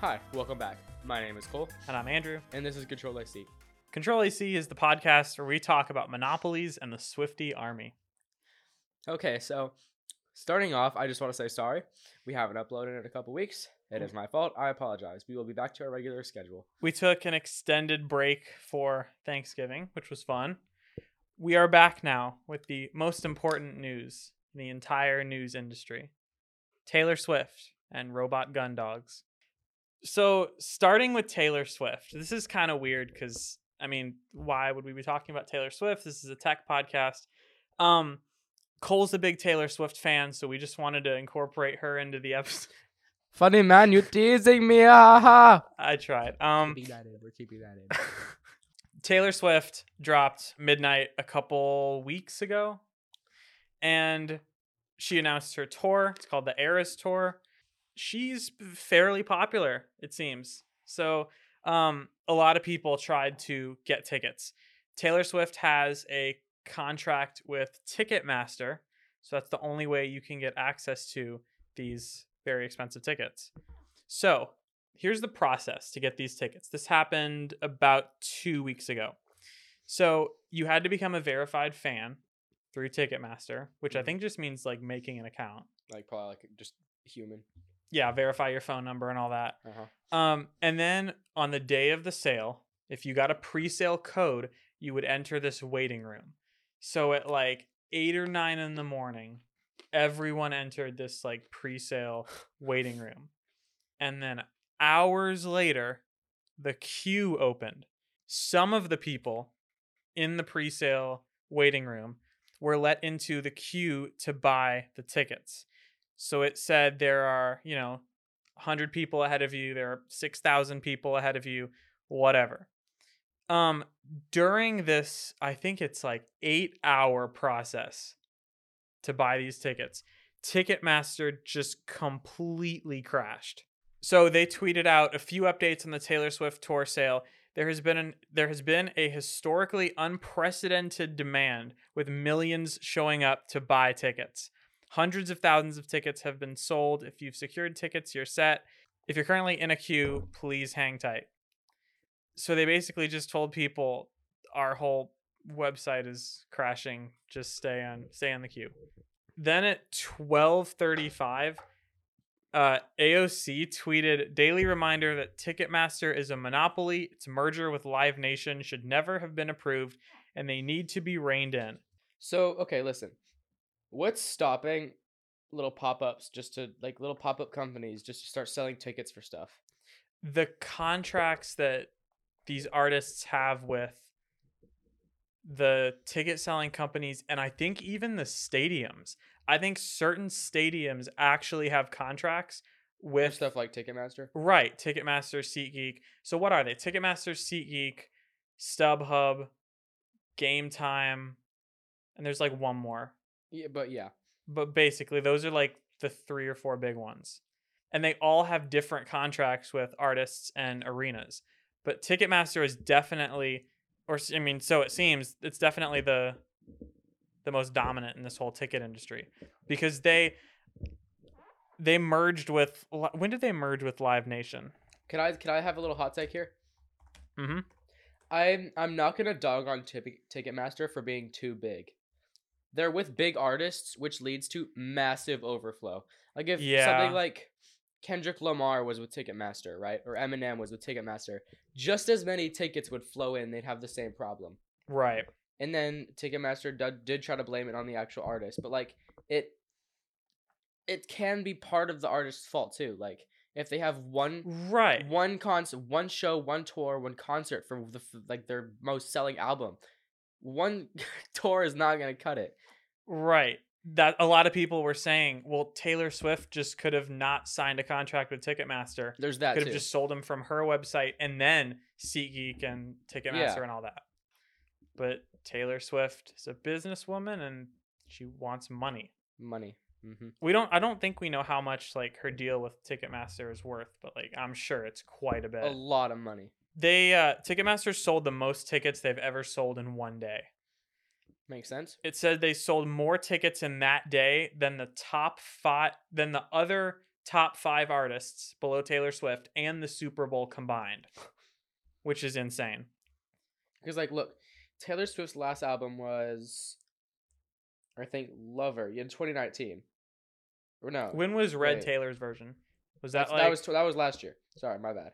Hi, welcome back. My name is Cole, And I'm Andrew. and this is Control AC. Control AC is the podcast where we talk about monopolies and the Swifty army. Okay, so starting off, I just want to say sorry. We haven't uploaded in a couple weeks. It is my fault. I apologize. We will be back to our regular schedule. We took an extended break for Thanksgiving, which was fun. We are back now with the most important news in the entire news industry Taylor Swift and robot gun dogs. So, starting with Taylor Swift, this is kind of weird because, I mean, why would we be talking about Taylor Swift? This is a tech podcast. Um, Cole's a big Taylor Swift fan, so we just wanted to incorporate her into the episode. Funny man, you're teasing me, haha. I tried. Um, Keeping that in. We're keeping that in. Taylor Swift dropped Midnight a couple weeks ago, and she announced her tour. It's called the Eras Tour. She's fairly popular, it seems. So, um, a lot of people tried to get tickets. Taylor Swift has a contract with Ticketmaster, so that's the only way you can get access to these very expensive tickets. So, here's the process to get these tickets. This happened about two weeks ago. So you had to become a verified fan through Ticketmaster, which I Mhm. think just means like making an account. like probably like just human. Yeah, verify your phone number and all that. Uh huh. Um, and then on the day of the sale, if you got a pre-sale code, you would enter this waiting room. So at like eight or nine in the morning, everyone entered this like pre-sale waiting room. And then hours later, the queue opened. Some of the people in the pre-sale waiting room were let into the queue to buy the tickets. So it said there are, you know, 100 people ahead of you, there are 6,000 people ahead of you, whatever. Um during this, I think it's like 8-hour process to buy these tickets. Ticketmaster just completely crashed. So they tweeted out a few updates on the Taylor Swift tour sale. There has been an there has been a historically unprecedented demand with millions showing up to buy tickets. Hundreds of thousands of tickets have been sold. If you've secured tickets, you're set. If you're currently in a queue, please hang tight. So they basically just told people our whole website is crashing. Just stay on stay on the queue. Then at 12:35, uh, AOC tweeted daily reminder that Ticketmaster is a monopoly. Its merger with Live Nation should never have been approved, and they need to be reined in. So okay, listen. What's stopping little pop-ups just to like little pop-up companies just to start selling tickets for stuff? The contracts that these artists have with the ticket selling companies, and I think even the stadiums. I think certain stadiums actually have contracts With stuff like Ticketmaster. Right, Ticketmaster, SeatGeek. So what are they? Ticketmaster, SeatGeek, StubHub, Game Time, and there's like one more. Yeah, but yeah. But basically, those are like the three or four big ones, and they all have different contracts with artists and arenas. But Ticketmaster is definitely, or I mean, so it seems, it's definitely the the most dominant in this whole ticket industry because they they merged with when did they merge with Live Nation? Can I can I have a little hot take here? Mm-hmm. I'm I'm not gonna dog on Tip- Ticketmaster for being too big. They're with big artists, which leads to massive overflow. Like if Yeah. something like Kendrick Lamar was with Ticketmaster, right, or Eminem was with Ticketmaster, just as many tickets would flow in. They'd have the same problem. Right. And then Ticketmaster did, did try to blame it on the actual artist, but like it, it can be part of the artist's fault too. Like if they have one Right. one concert, one show, one tour, one concert for the like their most selling album. One tour is not gonna cut it. Right. That a lot of people were saying, well, Taylor Swift just could have not signed a contract with Ticketmaster. There's that Could too. have just sold them from her website and then SeatGeek and Ticketmaster Yeah. and all that. But Taylor Swift is a businesswoman and she wants money. money. hmm We don't I don't think we know how much like her deal with Ticketmaster is worth, but like I'm sure it's quite a bit. A lot of money. they uh Ticketmaster sold the most tickets they've ever sold in one day. Makes sense. It said they sold more tickets in that day than the top five than the other top five artists below Taylor Swift and the Super Bowl combined, which is insane. Because like, look, Taylor Swift's last album was, I think, Lover in 2019. Or no, When was Red Wait. Taylor's version? Was that that's- like that was that was last year. Sorry, my bad.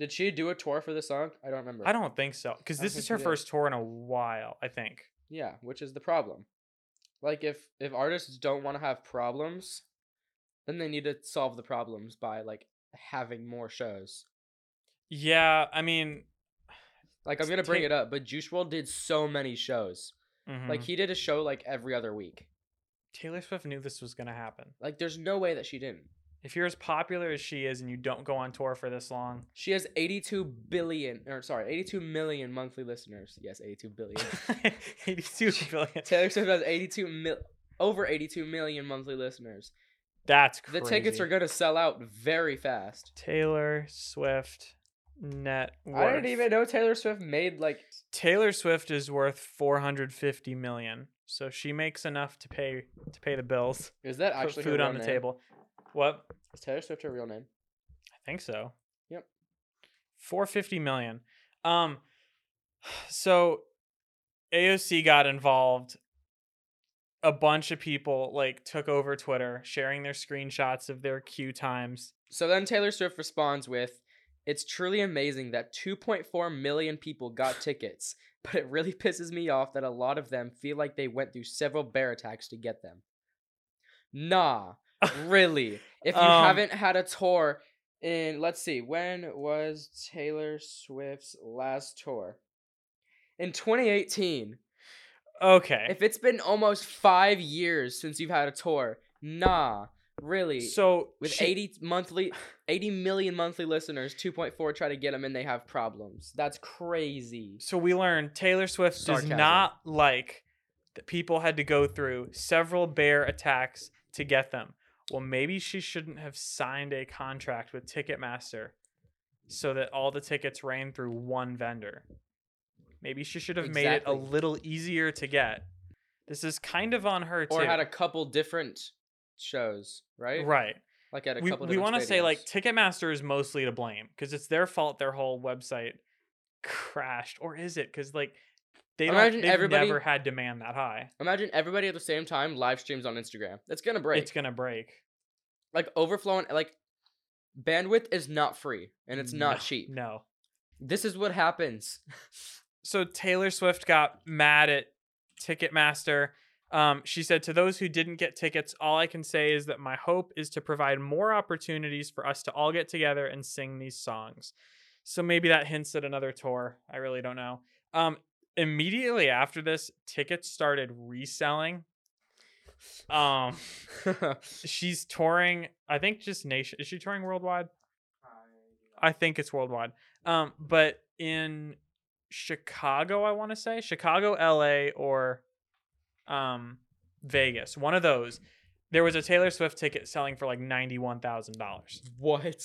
Did she do a tour for this song? I don't remember. I don't think so because this is her did. first tour in a while. I think. Yeah, which is the problem. Like if if artists don't want to have problems, then they need to solve the problems by like having more shows. Yeah, I mean, Like I'm gonna bring take- it up, but Juice WRLD did so many shows. Like mhm. he did a show like every other week. Taylor Swift knew this was gonna happen. Like there's no way that she didn't. If you're as popular as she is and you don't go on tour for this long, She has 82 billion or sorry, 82 million monthly listeners. Yes, 82 billion. 82 billion. Taylor Swift has 82 mil over 82 million monthly listeners. That's The tickets are gonna sell out very fast. Taylor Swift net worth. I didn't even know Taylor Swift made like Taylor Swift is worth 450 million. So she makes enough to pay to pay the bills, is that put actually her food real on the name? table. What? Is Taylor Swift her real name? I think so. Yep. 450 million. Um so AOC got involved. A bunch of people like took over Twitter, sharing their screenshots of their queue times. So then Taylor Swift responds with, "It's truly amazing that 2.4 million people got tickets, but it really pisses me off that a lot of them feel like they went through several bear attacks to get them." Nah, really. If you Um, haven't had a tour in let's see, when was Taylor Swift's last tour? In 2018. Okay. If it's been almost 5 years since you've had a tour, nah, really. so with she- 80 monthly 80 million monthly listeners 2.4 try to get them and they have problems that's crazy So we learned Taylor Swift Sarcasm. does not like that people had to go through several bear attacks to get them. Well, maybe she shouldn't have signed a contract with Ticketmaster so that all the tickets ran through one vendor. Maybe she should have made it a little easier to get. This is kind of on her too. or had a couple different shows right right. like at a we couple we want to say like. Ticketmaster is mostly to blame because it's their fault their whole website crashed, or is it? Because like they Imagine they've everybody- never had demand that high. imagine everybody at the same time live streams on instagram it's gonna break It's gonna break. like overflowing like bandwidth is not free and it's not No, cheap No. this is what happens So Taylor Swift got mad at Ticketmaster. Um, she said, To those who didn't get tickets, all I can say is that my hope is to provide more opportunities for us to all get together and sing these songs. So maybe that hints at another tour. I really don't know. Um, immediately after this, tickets started reselling. Um, she's touring, I think just nation. Is she touring worldwide? I think it's worldwide. Um, but in Chicago, I want to say Chicago, LA, or um, Vegas. One of those. There was a Taylor Swift ticket selling for like ninety one thousand dollars. what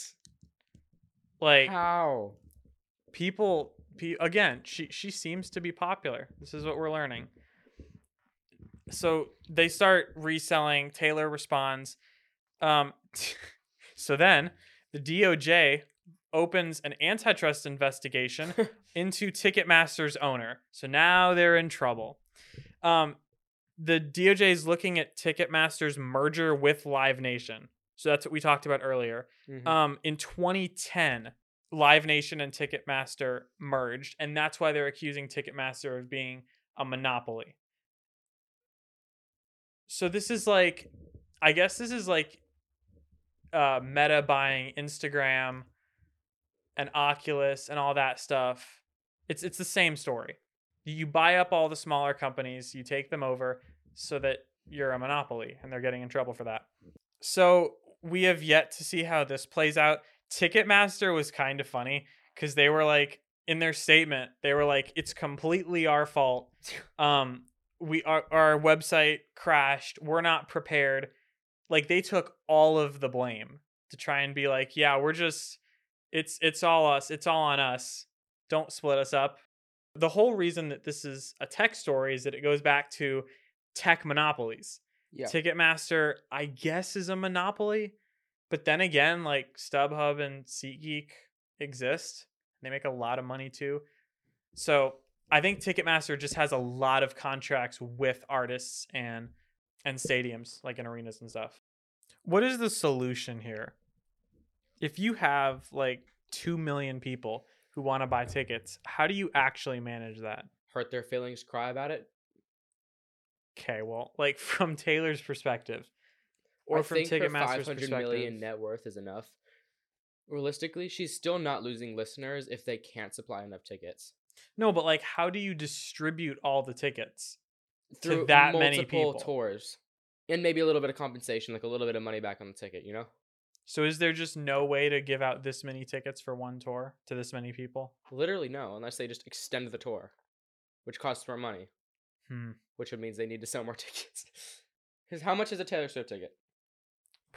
Like how people, pe- again, she she seems to be popular. This is what we're learning. So they start reselling. Taylor responds. Um, so then the DOJ opens an antitrust investigation into Ticketmaster's owner. So now they're in trouble. Um, the DOJ is looking at Ticketmaster's merger with Live Nation. So that's what we talked about earlier. Mhm. Um, in 2010, Live Nation and Ticketmaster merged, and that's why they're accusing Ticketmaster of being a monopoly. So this is like, I guess this is like uh, Meta buying Instagram and Oculus and all that stuff. It's it's the same story. You buy up all the smaller companies, you take them over so that you're a monopoly, and they're getting in trouble for that. So we have yet to see how this plays out. Ticketmaster was kind of funny because they were like in their statement, they were like, "It's completely our fault. Um, we our our website crashed. We're not prepared." Like they took all of the blame to try and be like, "Yeah, we're just It's it's all us. It's all on us. Don't split us up. The whole reason that this is a tech story is that it goes back to tech monopolies. Yeah. Ticketmaster, I guess, is a monopoly. But then again, like StubHub and SeatGeek exist. They make a lot of money too. So I think Ticketmaster just has a lot of contracts with artists and and stadiums, like in arenas and stuff. What is the solution here? If you have like two million people who want to buy tickets, how do you actually manage that? Hurt their feelings, cry about it. Okay, well, like from Taylor's perspective, or I from think her Ticketmaster's 500 perspective. million net worth is enough. Realistically, she's still not losing listeners if they can't supply enough tickets. No, but like, how do you distribute all the tickets? To Through that many multiple people. tours. And maybe a little bit of compensation, like a little bit of money back on the ticket, you know? So is there just no way to give out this many tickets for one tour to this many people? Literally no, unless they just extend the tour, which costs more money, Hmm. which would means they need to sell more tickets. Because how much is a Taylor Swift ticket?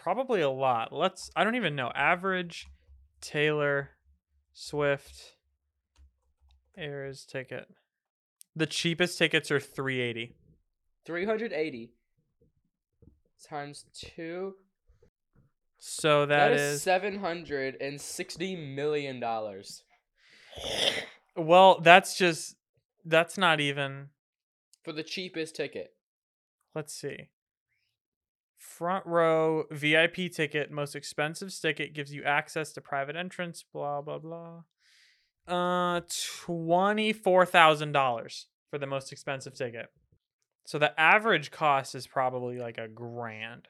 Probably a lot. Let's. I don't even know. Average Taylor Swift Eras ticket. The cheapest tickets are three eighty. 380 times 2. So that is, is 760 million dollars well. That's just. That's not even. for the cheapest ticket. Let's see. Front row VIP ticket, most expensive ticket, gives you access to private entrance. Blah blah blah. Uh, twenty four thousand dollars for the most expensive ticket. So the average cost is probably like a grand.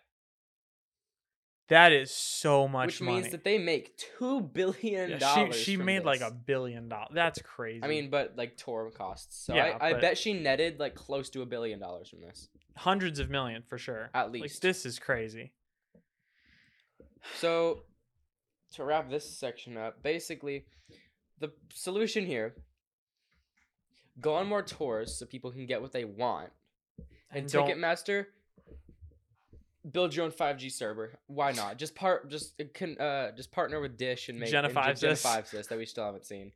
That is so much which money. means that they make 2 billion Yeah, dollars. she she from made like a billion dollars. That's crazy. I mean, but like tour costs. So Yeah, I, I but- bet she netted like close to a billion dollars from this. Hundreds of million for sure. At Like least. this is crazy. So, to wrap this section up, basically, the solution here go on more tours so people can get what they want. And, don't- Ticketmaster, build your own 5G server. Why not? Just part, just uh, can, uh, just partner with Dish and make and Genify just this that we still haven't seen.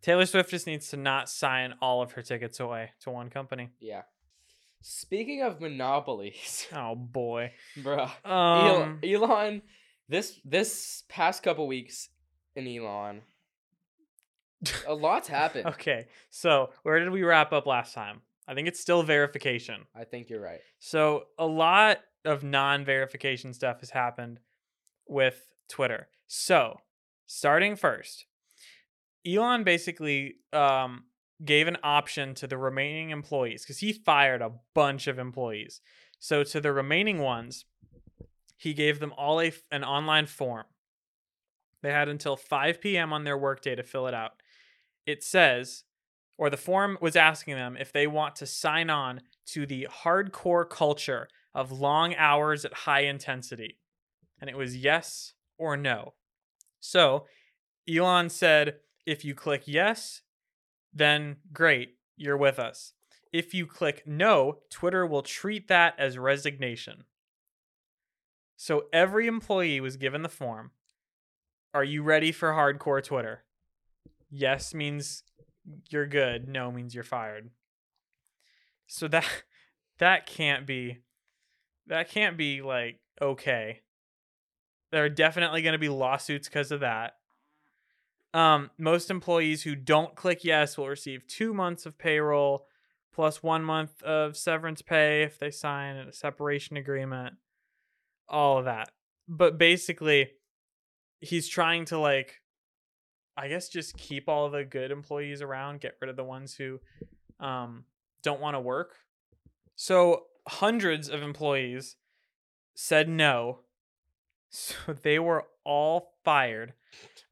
Taylor Swift just needs to not sign all of her tickets away to one company. Yeah. Speaking of monopolies, Oh boy. bruh, Um, Elon, this this past couple weeks in Elon, a lot's happened. okay. So where did we wrap up last time? I think it's still verification. I think you're right. So a lot of non-verification stuff has happened with Twitter. So starting first, Elon basically um, gave an option to the remaining employees because he fired a bunch of employees. So to the remaining ones, he gave them all a, an online form. They had until 5 p.m. on their workday to fill it out. It says, or the form was asking them if they want to sign on to the hardcore culture of long hours at high intensity. And it was yes or no. So Elon said, if you click yes, then great, you're with us. If you click no, Twitter will treat that as resignation. So every employee was given the form. Are you ready for hardcore Twitter? Yes means you're good, no means you're fired. So that that can't be that can't be like okay. There are definitely going to be lawsuits because of that. Um, most employees who don't click yes will receive two months of payroll plus one month of severance pay if they sign a separation agreement. All of that. But basically, he's trying to like, I guess, just keep all the good employees around, get rid of the ones who um, don't want to work. So hundreds of employees said no. So they were all fired.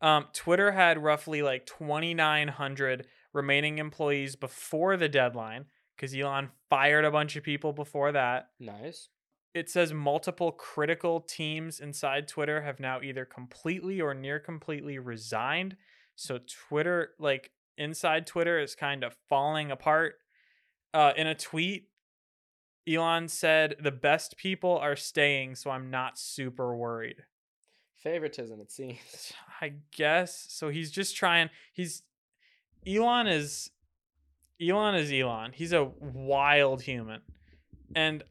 Um, Twitter had roughly like 2,900 remaining employees before the deadline because Elon fired a bunch of people before that. Nice. It says multiple critical teams inside Twitter have now either completely or near completely resigned. So Twitter, like inside Twitter, is kind of falling apart. Uh, in a tweet, Elon said, The best people are staying, so I'm not super worried. Favoritism, it seems. I guess so. He's just trying. He's Elon is Elon is Elon. He's a wild human, and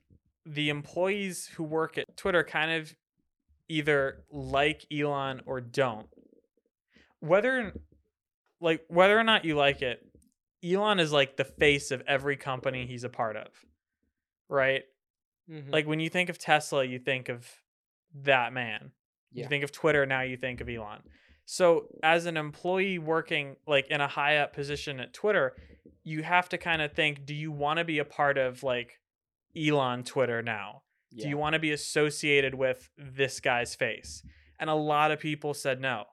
the employees who work at Twitter kind of either like Elon or don't. Whether like whether or not you like it, Elon is like the face of every company he's a part of. Right? Mhm. Like when you think of Tesla, you think of that man. Yeah. You think of Twitter, now you think of Elon. So as an employee working like in a high up position at Twitter, you have to kind of think, do you want to be a part of like Elon Twitter now? yeah. Do you want to be associated with this guy's face? And a lot of people said no.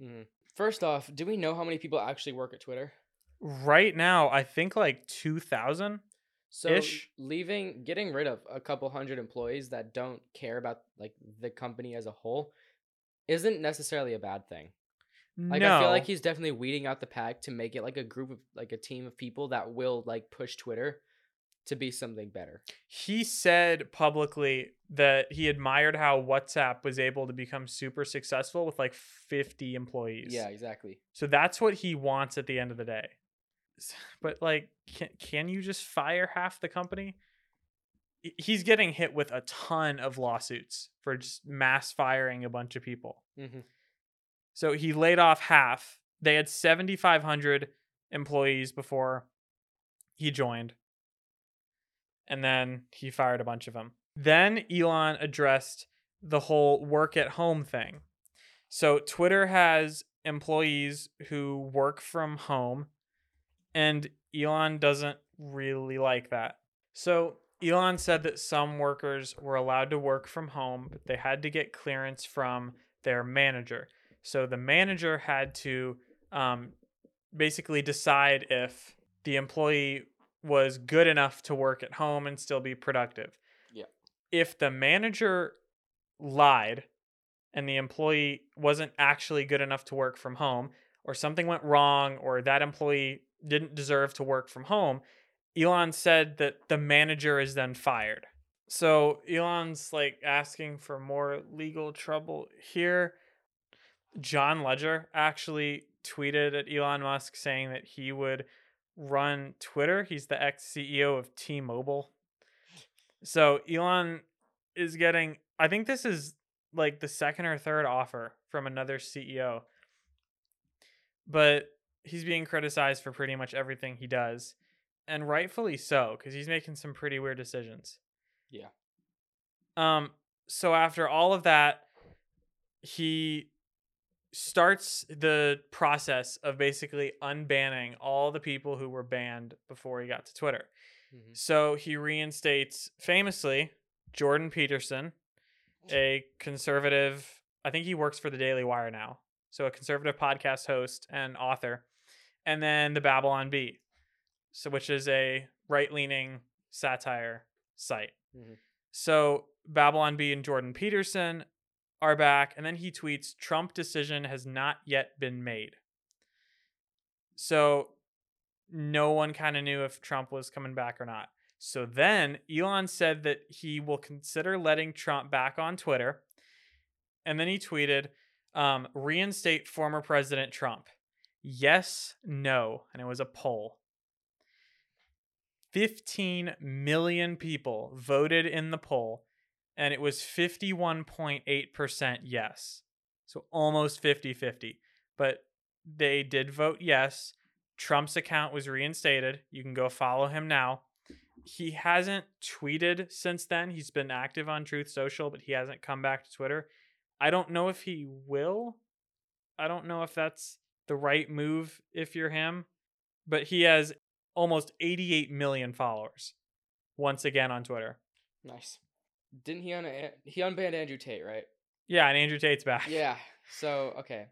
Mhm. First off, do we know how many people actually work at Twitter? Right now, I think like 2000. So Ish. leaving, getting rid of a couple hundred employees that don't care about like the company as a whole, isn't necessarily a bad thing. Like no. I feel like he's definitely weeding out the pack to make it like a group of like a team of people that will like push Twitter to be something better. he said publicly that he admired how WhatsApp was able to become super successful with like 50 employees. Yeah, exactly. So that's what he wants at the end of the day. But like can can you just fire half the company? He's getting hit with a ton of lawsuits for just mass firing a bunch of people. hmm So he laid off half. They had 7,500 employees before he joined. And then he fired a bunch of them. Then Elon addressed the whole work at home thing. So Twitter has employees who work from home, and Elon doesn't really like that. So Elon said that some workers were allowed to work from home, but they had to get clearance from their manager. So the manager had to um, basically decide if the employee was good enough to work at home and still be productive. Yeah. If the manager lied and the employee wasn't actually good enough to work from home, or something went wrong, or that employee didn't deserve to work from home, Elon said that the manager is then fired. So Elon's like asking for more legal trouble here. John Legere actually tweeted at Elon Musk saying that he would run Twitter. He's the ex CEO of T Mobile. So Elon is getting, I think this is like the second or third offer from another CEO. But he's being criticized for pretty much everything he does. And rightfully so, because he's making some pretty weird decisions. Yeah. Um, so after all of that, he starts the process of basically unbanning all the people who were banned before he got to Twitter. Mhm. So he reinstates famously Jordan Peterson, a conservative, I think he works for the Daily Wire now. So a conservative podcast host and author. And then the Babylon Bee, so which is a right-leaning satire site. Mhm. So Babylon Bee and Jordan Peterson are back, and then he tweets, "Trump decision has not yet been made." So no one kind of knew if Trump was coming back or not. So then Elon said that he will consider letting Trump back on Twitter. And then he tweeted, um, reinstate former President Trump. Yes, no. And it was a poll. 15 million people voted in the poll, and it was 51.8% yes. So almost 50 50. But they did vote yes. Trump's account was reinstated. You can go follow him now. He hasn't tweeted since then. He's been active on Truth Social, but he hasn't come back to Twitter. I don't know if he will. I don't know if that's the right move if you're him, but he has almost 88 million followers once again on Twitter. Nice. Didn't he un he unbanned Andrew Tate, right? Yeah, and Andrew Tate's back. Yeah. So okay,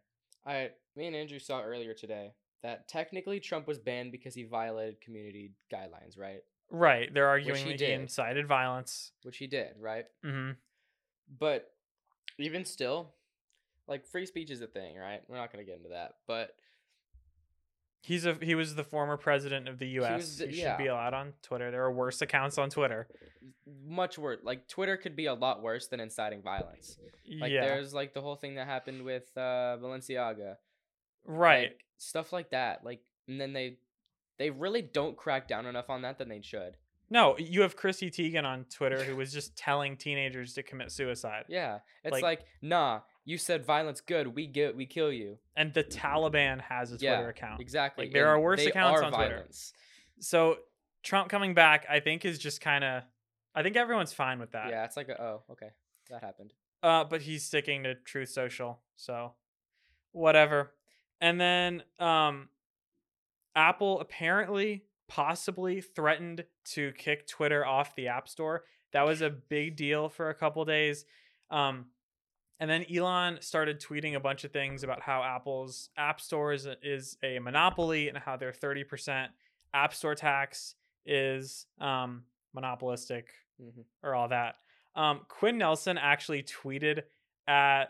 I me and Andrew saw earlier today that technically Trump was banned because he violated community guidelines, right? Right. They're arguing he that he did. incited violence. Which he did, right? hmm But even still, like free speech is a thing, right? We're not gonna get into that, but He's a he was the former president of the U.S. He, was the- should be allowed on Twitter. There are worse accounts on Twitter. Much worse. Like Twitter could be a lot worse than inciting violence. Like yeah, there's like the whole thing that happened with uh Balenciaga. right. Like, stuff like that. Like and then they they really don't crack down enough on that than they should. No, you have Chrissy Teigen on Twitter who was just telling teenagers to commit suicide. Yeah. It's Like- like, nah, you said violence good, we get we kill you. And the Taliban has a Twitter Yeah, account. Exactly. Like, there and are worse accounts are on Twitter. violence. So Trump coming back, I think, is just kind of. I think everyone's fine with that. Yeah, it's like a, oh, okay. That happened. Uh, but he's sticking to Truth Social, so whatever. And then um, Apple apparently, possibly threatened to kick Twitter off the App Store. That was a big deal for a couple days. Um, and then Elon started tweeting a bunch of things about how Apple's App Store is a, is a monopoly and how their 30% App Store tax is um, monopolistic hmm or all that. Um, Quinn Nelson actually tweeted at,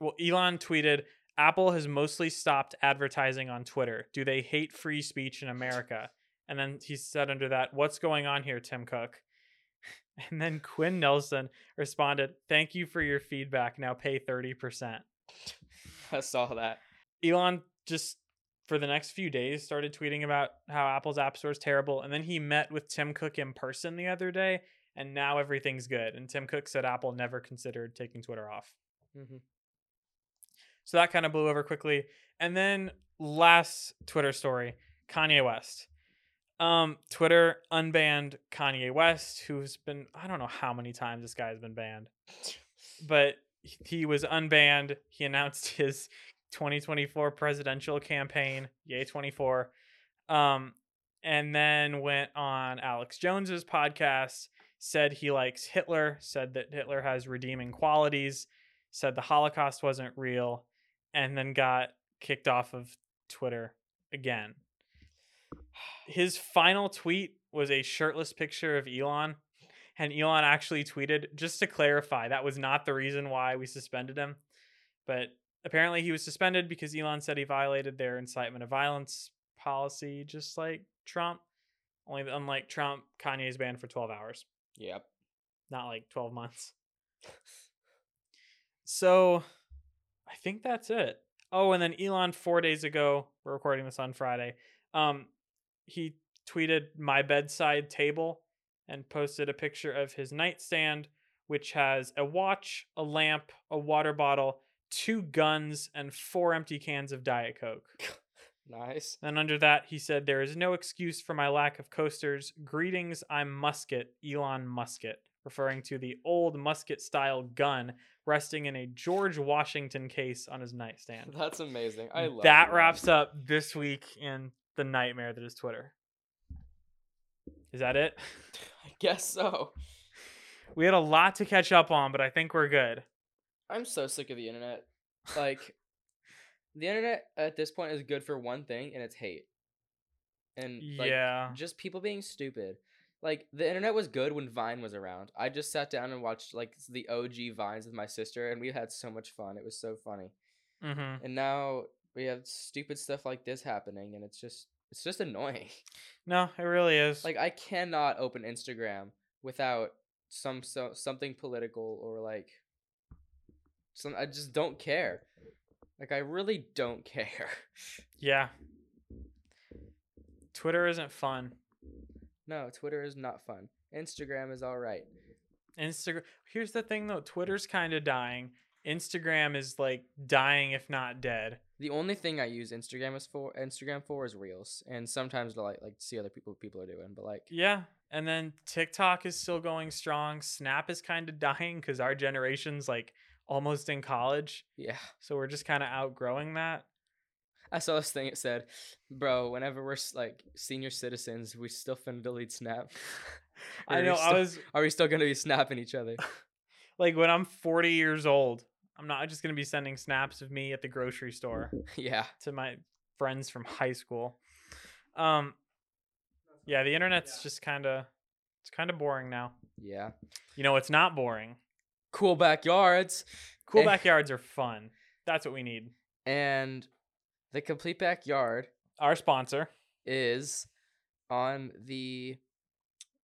well, Elon tweeted, Apple has mostly stopped advertising on Twitter. Do they hate free speech in America? And then he said under that, What's going on here, Tim Cook? And then Quinn Nelson responded, Thank you for your feedback. Now pay 30%. I saw that. Elon just for the next few days started tweeting about how Apple's App Store is terrible, and then he met with Tim Cook in person the other day, and now everything's good. And Tim Cook said Apple never considered taking Twitter off. hmm So that kind of blew over quickly. And then last Twitter story, Kanye West. Um, Twitter unbanned Kanye West, who's been I don't know how many times this guy has been banned, but he was unbanned. He announced his 2024 presidential campaign, Ye 24. Um, and then went on Alex Jones's podcast, said he likes Hitler, said that Hitler has redeeming qualities, said the Holocaust wasn't real, and then got kicked off of Twitter again. His final tweet was a shirtless picture of Elon, and Elon actually tweeted, just to clarify, that was not the reason why we suspended him. But apparently he was suspended because Elon said he violated their incitement of violence policy, just like Trump. Only unlike Trump, Kanye is banned for 12 hours, Yep. not like 12 months. So I think that's it. Oh, and then Elon four days ago, we're recording this on Friday. Um, he tweeted my bedside table and posted a picture of his nightstand, which has a watch, a lamp, a water bottle, two guns, and four empty cans of Diet Coke. Nice. And under that, he said, There is no excuse for my lack of coasters. Greetings, I'm Musket, Elon Musket, referring to the old musket style gun resting in a George Washington case on his nightstand. That's amazing. I love that you, wraps up this week in the nightmare that is Twitter. Is that it? I guess so. We had a lot to catch up on, but I think we're good. I'm so sick of the internet. Like, the internet at this point is good for one thing, and it's hate. And like, yeah. just people being stupid. Like the internet was good when Vine was around. I just sat down and watched like the OG Vines with my sister, and we had so much fun. It was so funny. Mm-hmm. And now we have stupid stuff like this happening, and it's just it's just annoying. No, it really is. like I cannot open Instagram without some so, something political or like some. I just don't care. Like I really don't care. yeah. Twitter isn't fun. no, Twitter is not fun. Instagram is all right. Instagram. Here's the thing though, Twitter's kind of dying. Instagram is like dying if not dead. The only thing I use Instagram is for Instagram for is reels, and sometimes to like like see other people people are doing. But like, Yeah. And then TikTok is still going strong. Snap is kind of dying cuz our generation's like almost in college. yeah, So we're just kind of outgrowing that. I saw this thing. It said, "Bro, whenever we're like senior citizens, we still finna delete Snap." I know I was Are we still gonna be snapping each other? like when I'm 40 years old, I'm not just going to be sending snaps of me at the grocery store. yeah. to my friends from high school. Um yeah, the internet's just kind of it's kind of boring now. Yeah. You know, it's not boring. Cool backyards. Cool Eh. backyards are fun. That's what we need. And the complete backyard our sponsor. is on the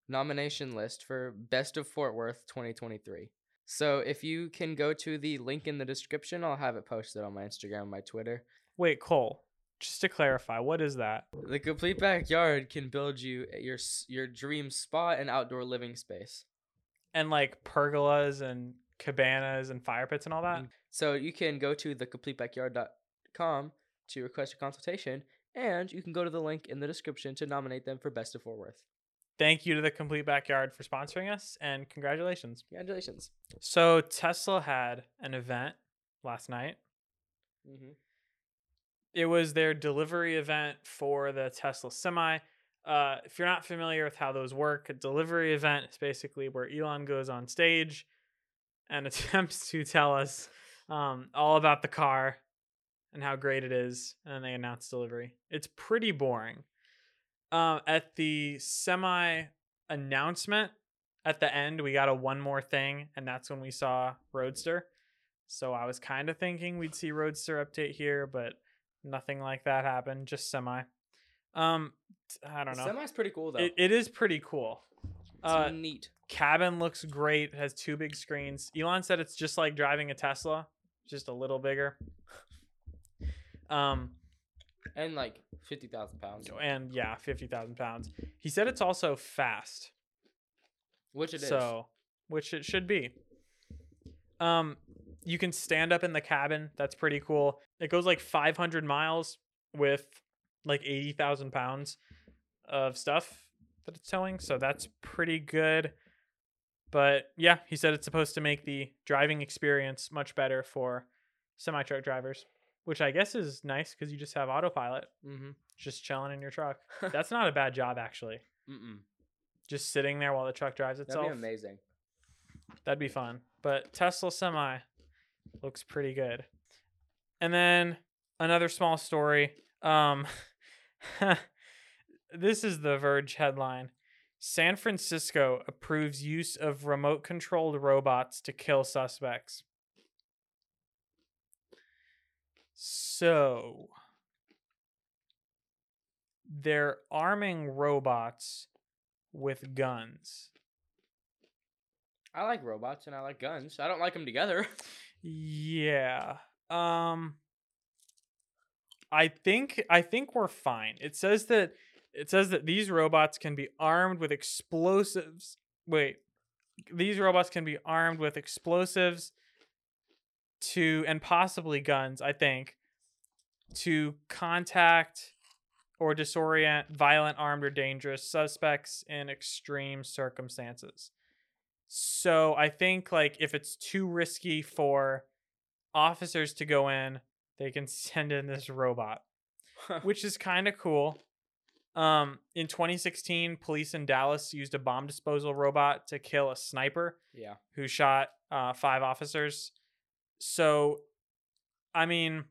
nomination list for Best of Fort Worth 2023. So if you can go to the link in the description, I'll have it posted on my Instagram, and my Twitter. Wait, Cole. Just to clarify, what is that? The complete backyard can build you your your dream spa and outdoor living space. And like pergolas and cabanas and fire pits and all that. So you can go to thecompletebackyard.com to request a consultation, and you can go to the link in the description to nominate them for Best of Fort Worth. Thank you to the Complete Backyard for sponsoring us, and congratulations. Congratulations. So Tesla had an event last night. Mm-hmm. It was their delivery event for the Tesla Semi. Uh, if you're not familiar with how those work, a delivery event is basically where Elon goes on stage and attempts to tell us um, all about the car and how great it is, and then they announce delivery. It's pretty boring. Uh, at the semi announcement at the end, we got a one more thing, and that's when we saw Roadster. So I was kind of thinking we'd see Roadster update here, but nothing like that happened. Just semi. Um, I don't know. Semi's pretty cool though. It, it is pretty cool. it's Uh, neat. cabin looks great. Has two big screens. Elon said it's just like driving a Tesla, just a little bigger. Um, And like fifty thousand pounds, and yeah, fifty thousand pounds. He said it's also fast. which it is. so which it should be. Um you can stand up in the cabin. That's pretty cool. It goes like 500 miles with like 80000 pounds of stuff that it's towing. So that's pretty good. But yeah he said it's supposed to make the driving experience much better for semi truck drivers which i guess is nice because you just have autopilot Mm-hmm. just chilling in your truck that's not a bad job actually Mm-mm. just sitting there while the truck drives That'd itself be amazing. That'd be fun. But Tesla Semi looks pretty good. And then another small story. Um this is the Verge headline. San Francisco approves use of remote controlled robots to kill suspects. So they're arming robots with guns. I like robots and I like guns. I don't like them together. Yeah. Um I think I think we're fine. It says that it says that these robots can be armed with explosives. Wait. These robots can be armed with explosives to and possibly guns, I think, to contact or disorient violent, armed, or dangerous suspects in extreme circumstances. So I think like if it's too risky for officers to go in, they can send in this robot, which is kind of cool. Um, in 2016, police in Dallas used a bomb disposal robot to kill a sniper yeah. who shot uh, five officers. So, I mean,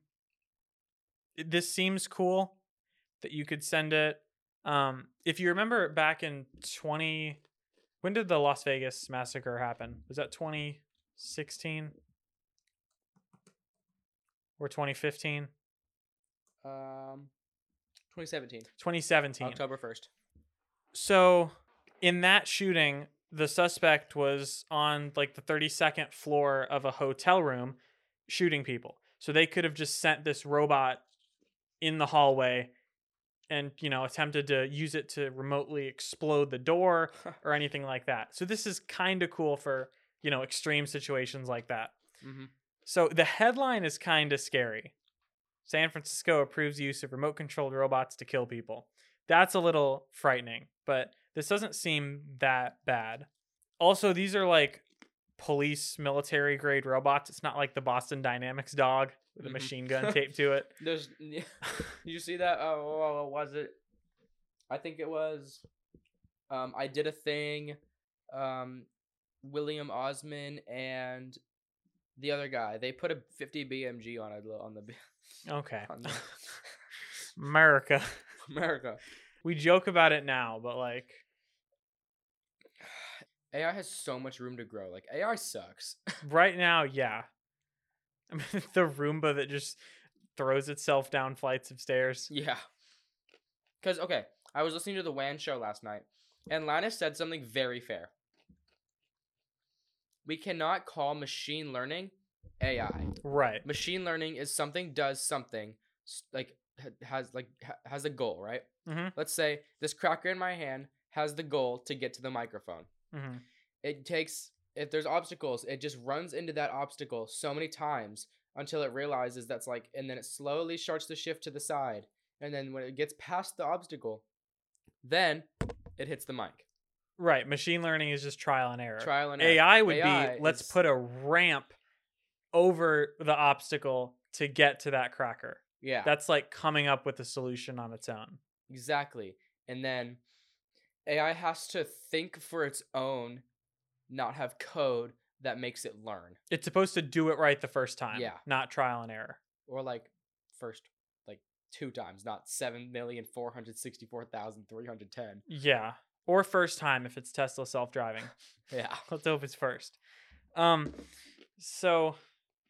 this seems cool that you could send it. Um, if you remember back in 20, when did the Las Vegas massacre happen? Was that 2016 or 2015? Um, 2017, 2017. October 1st. So, in that shooting, the suspect was on like the 32nd floor of a hotel room shooting people. So they could have just sent this robot in the hallway and, you know, attempted to use it to remotely explode the door or anything like that. So this is kind of cool for, you know, extreme situations like that. mm-hmm. So the headline is kind of scary. San Francisco approves use of remote controlled robots to kill people. That's a little frightening, but this doesn't seem that bad. Also, these are like police military grade robots. It's not like the Boston Dynamics dog with a Mhm. machine gun taped to it. There's. Did you see that? Oh, what was it? I think it was. Um, I did a thing. Um, William Osman and the other guy. They put a 50 BMG on it on the Okay. on the America. America. We joke about it now, but like AI has so much room to grow. Like AI sucks. right now, yeah. I mean, the Roomba that just throws itself down flights of stairs. yeah. Because okay, I was listening to the WAN show last night, and Linus said something very fair. We cannot call machine learning AI. Right. Machine learning is something does something like has like ha- has a goal, right? Mhm. Let's say this cracker in my hand has the goal to get to the microphone. Mhm. It takes if there's obstacles, it just runs into that obstacle so many times until it realizes that's like and then it slowly starts to shift to the side. And then when it gets past the obstacle, then it hits the mic. Right. Machine learning is just trial and error. Trial and error. AI would AI be let's is- put a ramp over the obstacle to get to that cracker. Yeah. That's like coming up with a solution on its own. Exactly. And then AI has to think for its own, not have code that makes it learn. It's supposed to do it right the first time. Yeah. Not trial and error. Or like first like two times, not seven million four hundred sixty four thousand three hundred ten. Yeah. Or first time if it's Tesla self driving. Yeah. Let's hope it's first. Um so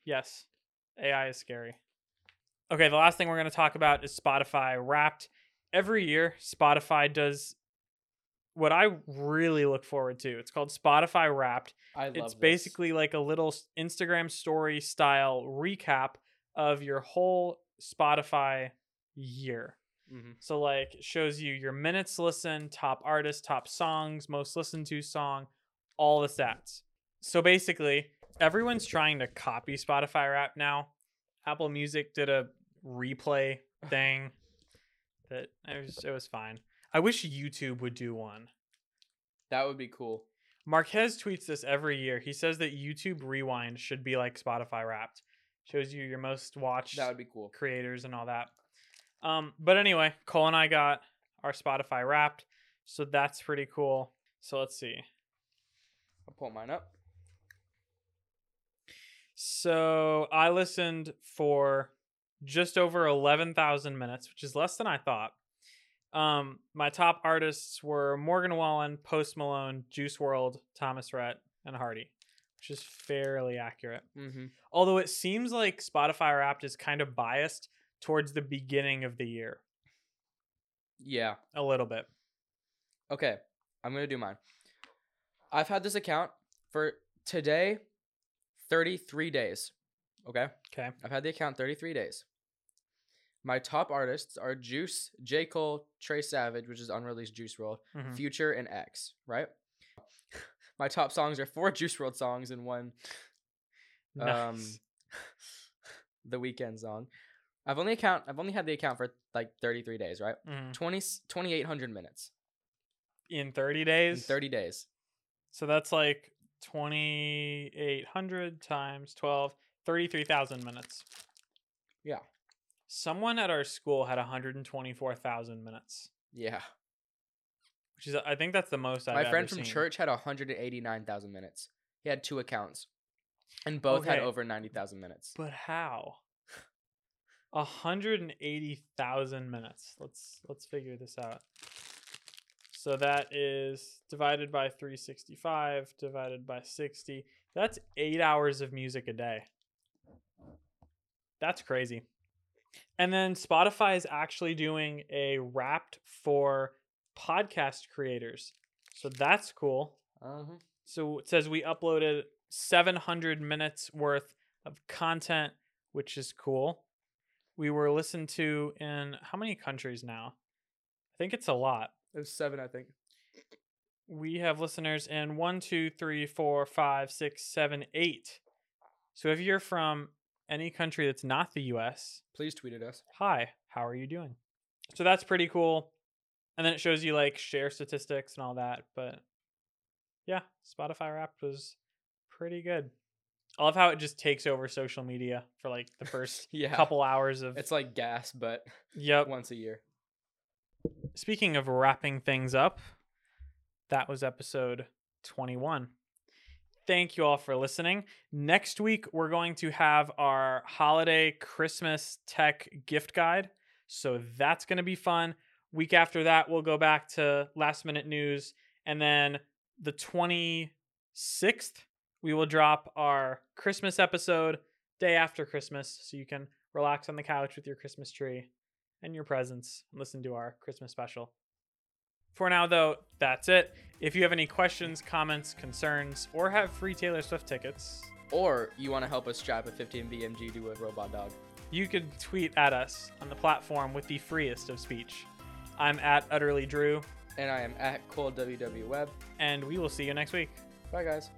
yes, AI is scary. Okay, the last thing we're going to talk about is Spotify Wrapped. Every year Spotify does what I really look forward to. It's called Spotify Wrapped. I love it's this. basically like a little Instagram story style recap of your whole Spotify year. Mhm. So like it shows you your minutes listened, top artists, top songs, most listened to song, all the stats. So basically, everyone's trying to copy Spotify Wrap now. Apple Music did a replay thing that it was it was fine. I wish YouTube would do one. That would be cool. Marques tweets this every year. He says that YouTube Rewind should be like Spotify Wrapped. Shows you your most watched That would be cool. creators and all that. Um, but anyway, Cole and I got our Spotify Wrapped, so that's pretty cool. So let's see. I'll pull mine up. So I listened for just over eleven thousand minutes, which is less than I thought. Um, my top artists were Morgan Wallen, Post Malone, Juice WRLD, Thomas Rhett, and Hardy, which is fairly accurate. Mm-hmm. Although it seems like Spotify Wrapped is kind of biased towards the beginning of the year, Yeah. a little bit. Okay. I'm gonna do mine. I've had this account for today 33 days. Okay. Okay. I've had the account 33 days. My top artists are Juice, J. Cole, Trey Savage, which is unreleased Juice WRLD, Mhm. Future, and X, right? My top songs are four Juice WRLD songs and one um the Weeknd song. I've only account I've only had the account for like 33 days, right? Mhm. 20 2800 minutes in 30 days? in days. 30 days. So that's like 2,800 times 12, 33,000 minutes. Yeah. Someone at our school had 124,000 minutes, Yeah. which is, I think that's the most I've My ever friend from seen. church had 189,000 minutes. He had two accounts. And both had Okay. over 90,000 minutes. But how? 180,000 minutes. Let's let's figure this out. So that is divided by 365 divided by 60. That's 8 hours of music a day. That's crazy. And then Spotify is actually doing a wrapped for podcast creators. So that's cool. Uh-huh. So it says we uploaded 700 minutes worth of content, which is cool. We were listened to in how many countries now? I think it's a lot. It was seven, I think. We have listeners in one, two, three, four, five, six, seven, eight. So if you're from any country that's not the US, Please tweet at us. hi, how are you doing? So that's pretty cool. And then it shows you like share statistics and all that. But yeah, Spotify Wrapped was pretty good. I love how it just takes over social media for like the first Yeah. couple hours of. It's like gas, but Yep. once a year. Speaking of wrapping things up, that was episode 21. Thank you all for listening. Next week, we're going to have our holiday Christmas tech gift guide. So that's going to be fun. Week after that, we'll go back to last minute news. And then the 26th, we will drop our Christmas episode day after Christmas. So you can relax on the couch with your Christmas tree and your presents and listen to our Christmas special. For now, though, that's it. If you have any questions, comments, concerns, or have free Taylor Swift tickets, Or you want to help us strap a 15 BMG to a robot dog. you can tweet at us on the platform with the freest of speech. I'm at Utterly Drew, And I am at Cole WW Web. and we will see you next week. Bye, guys.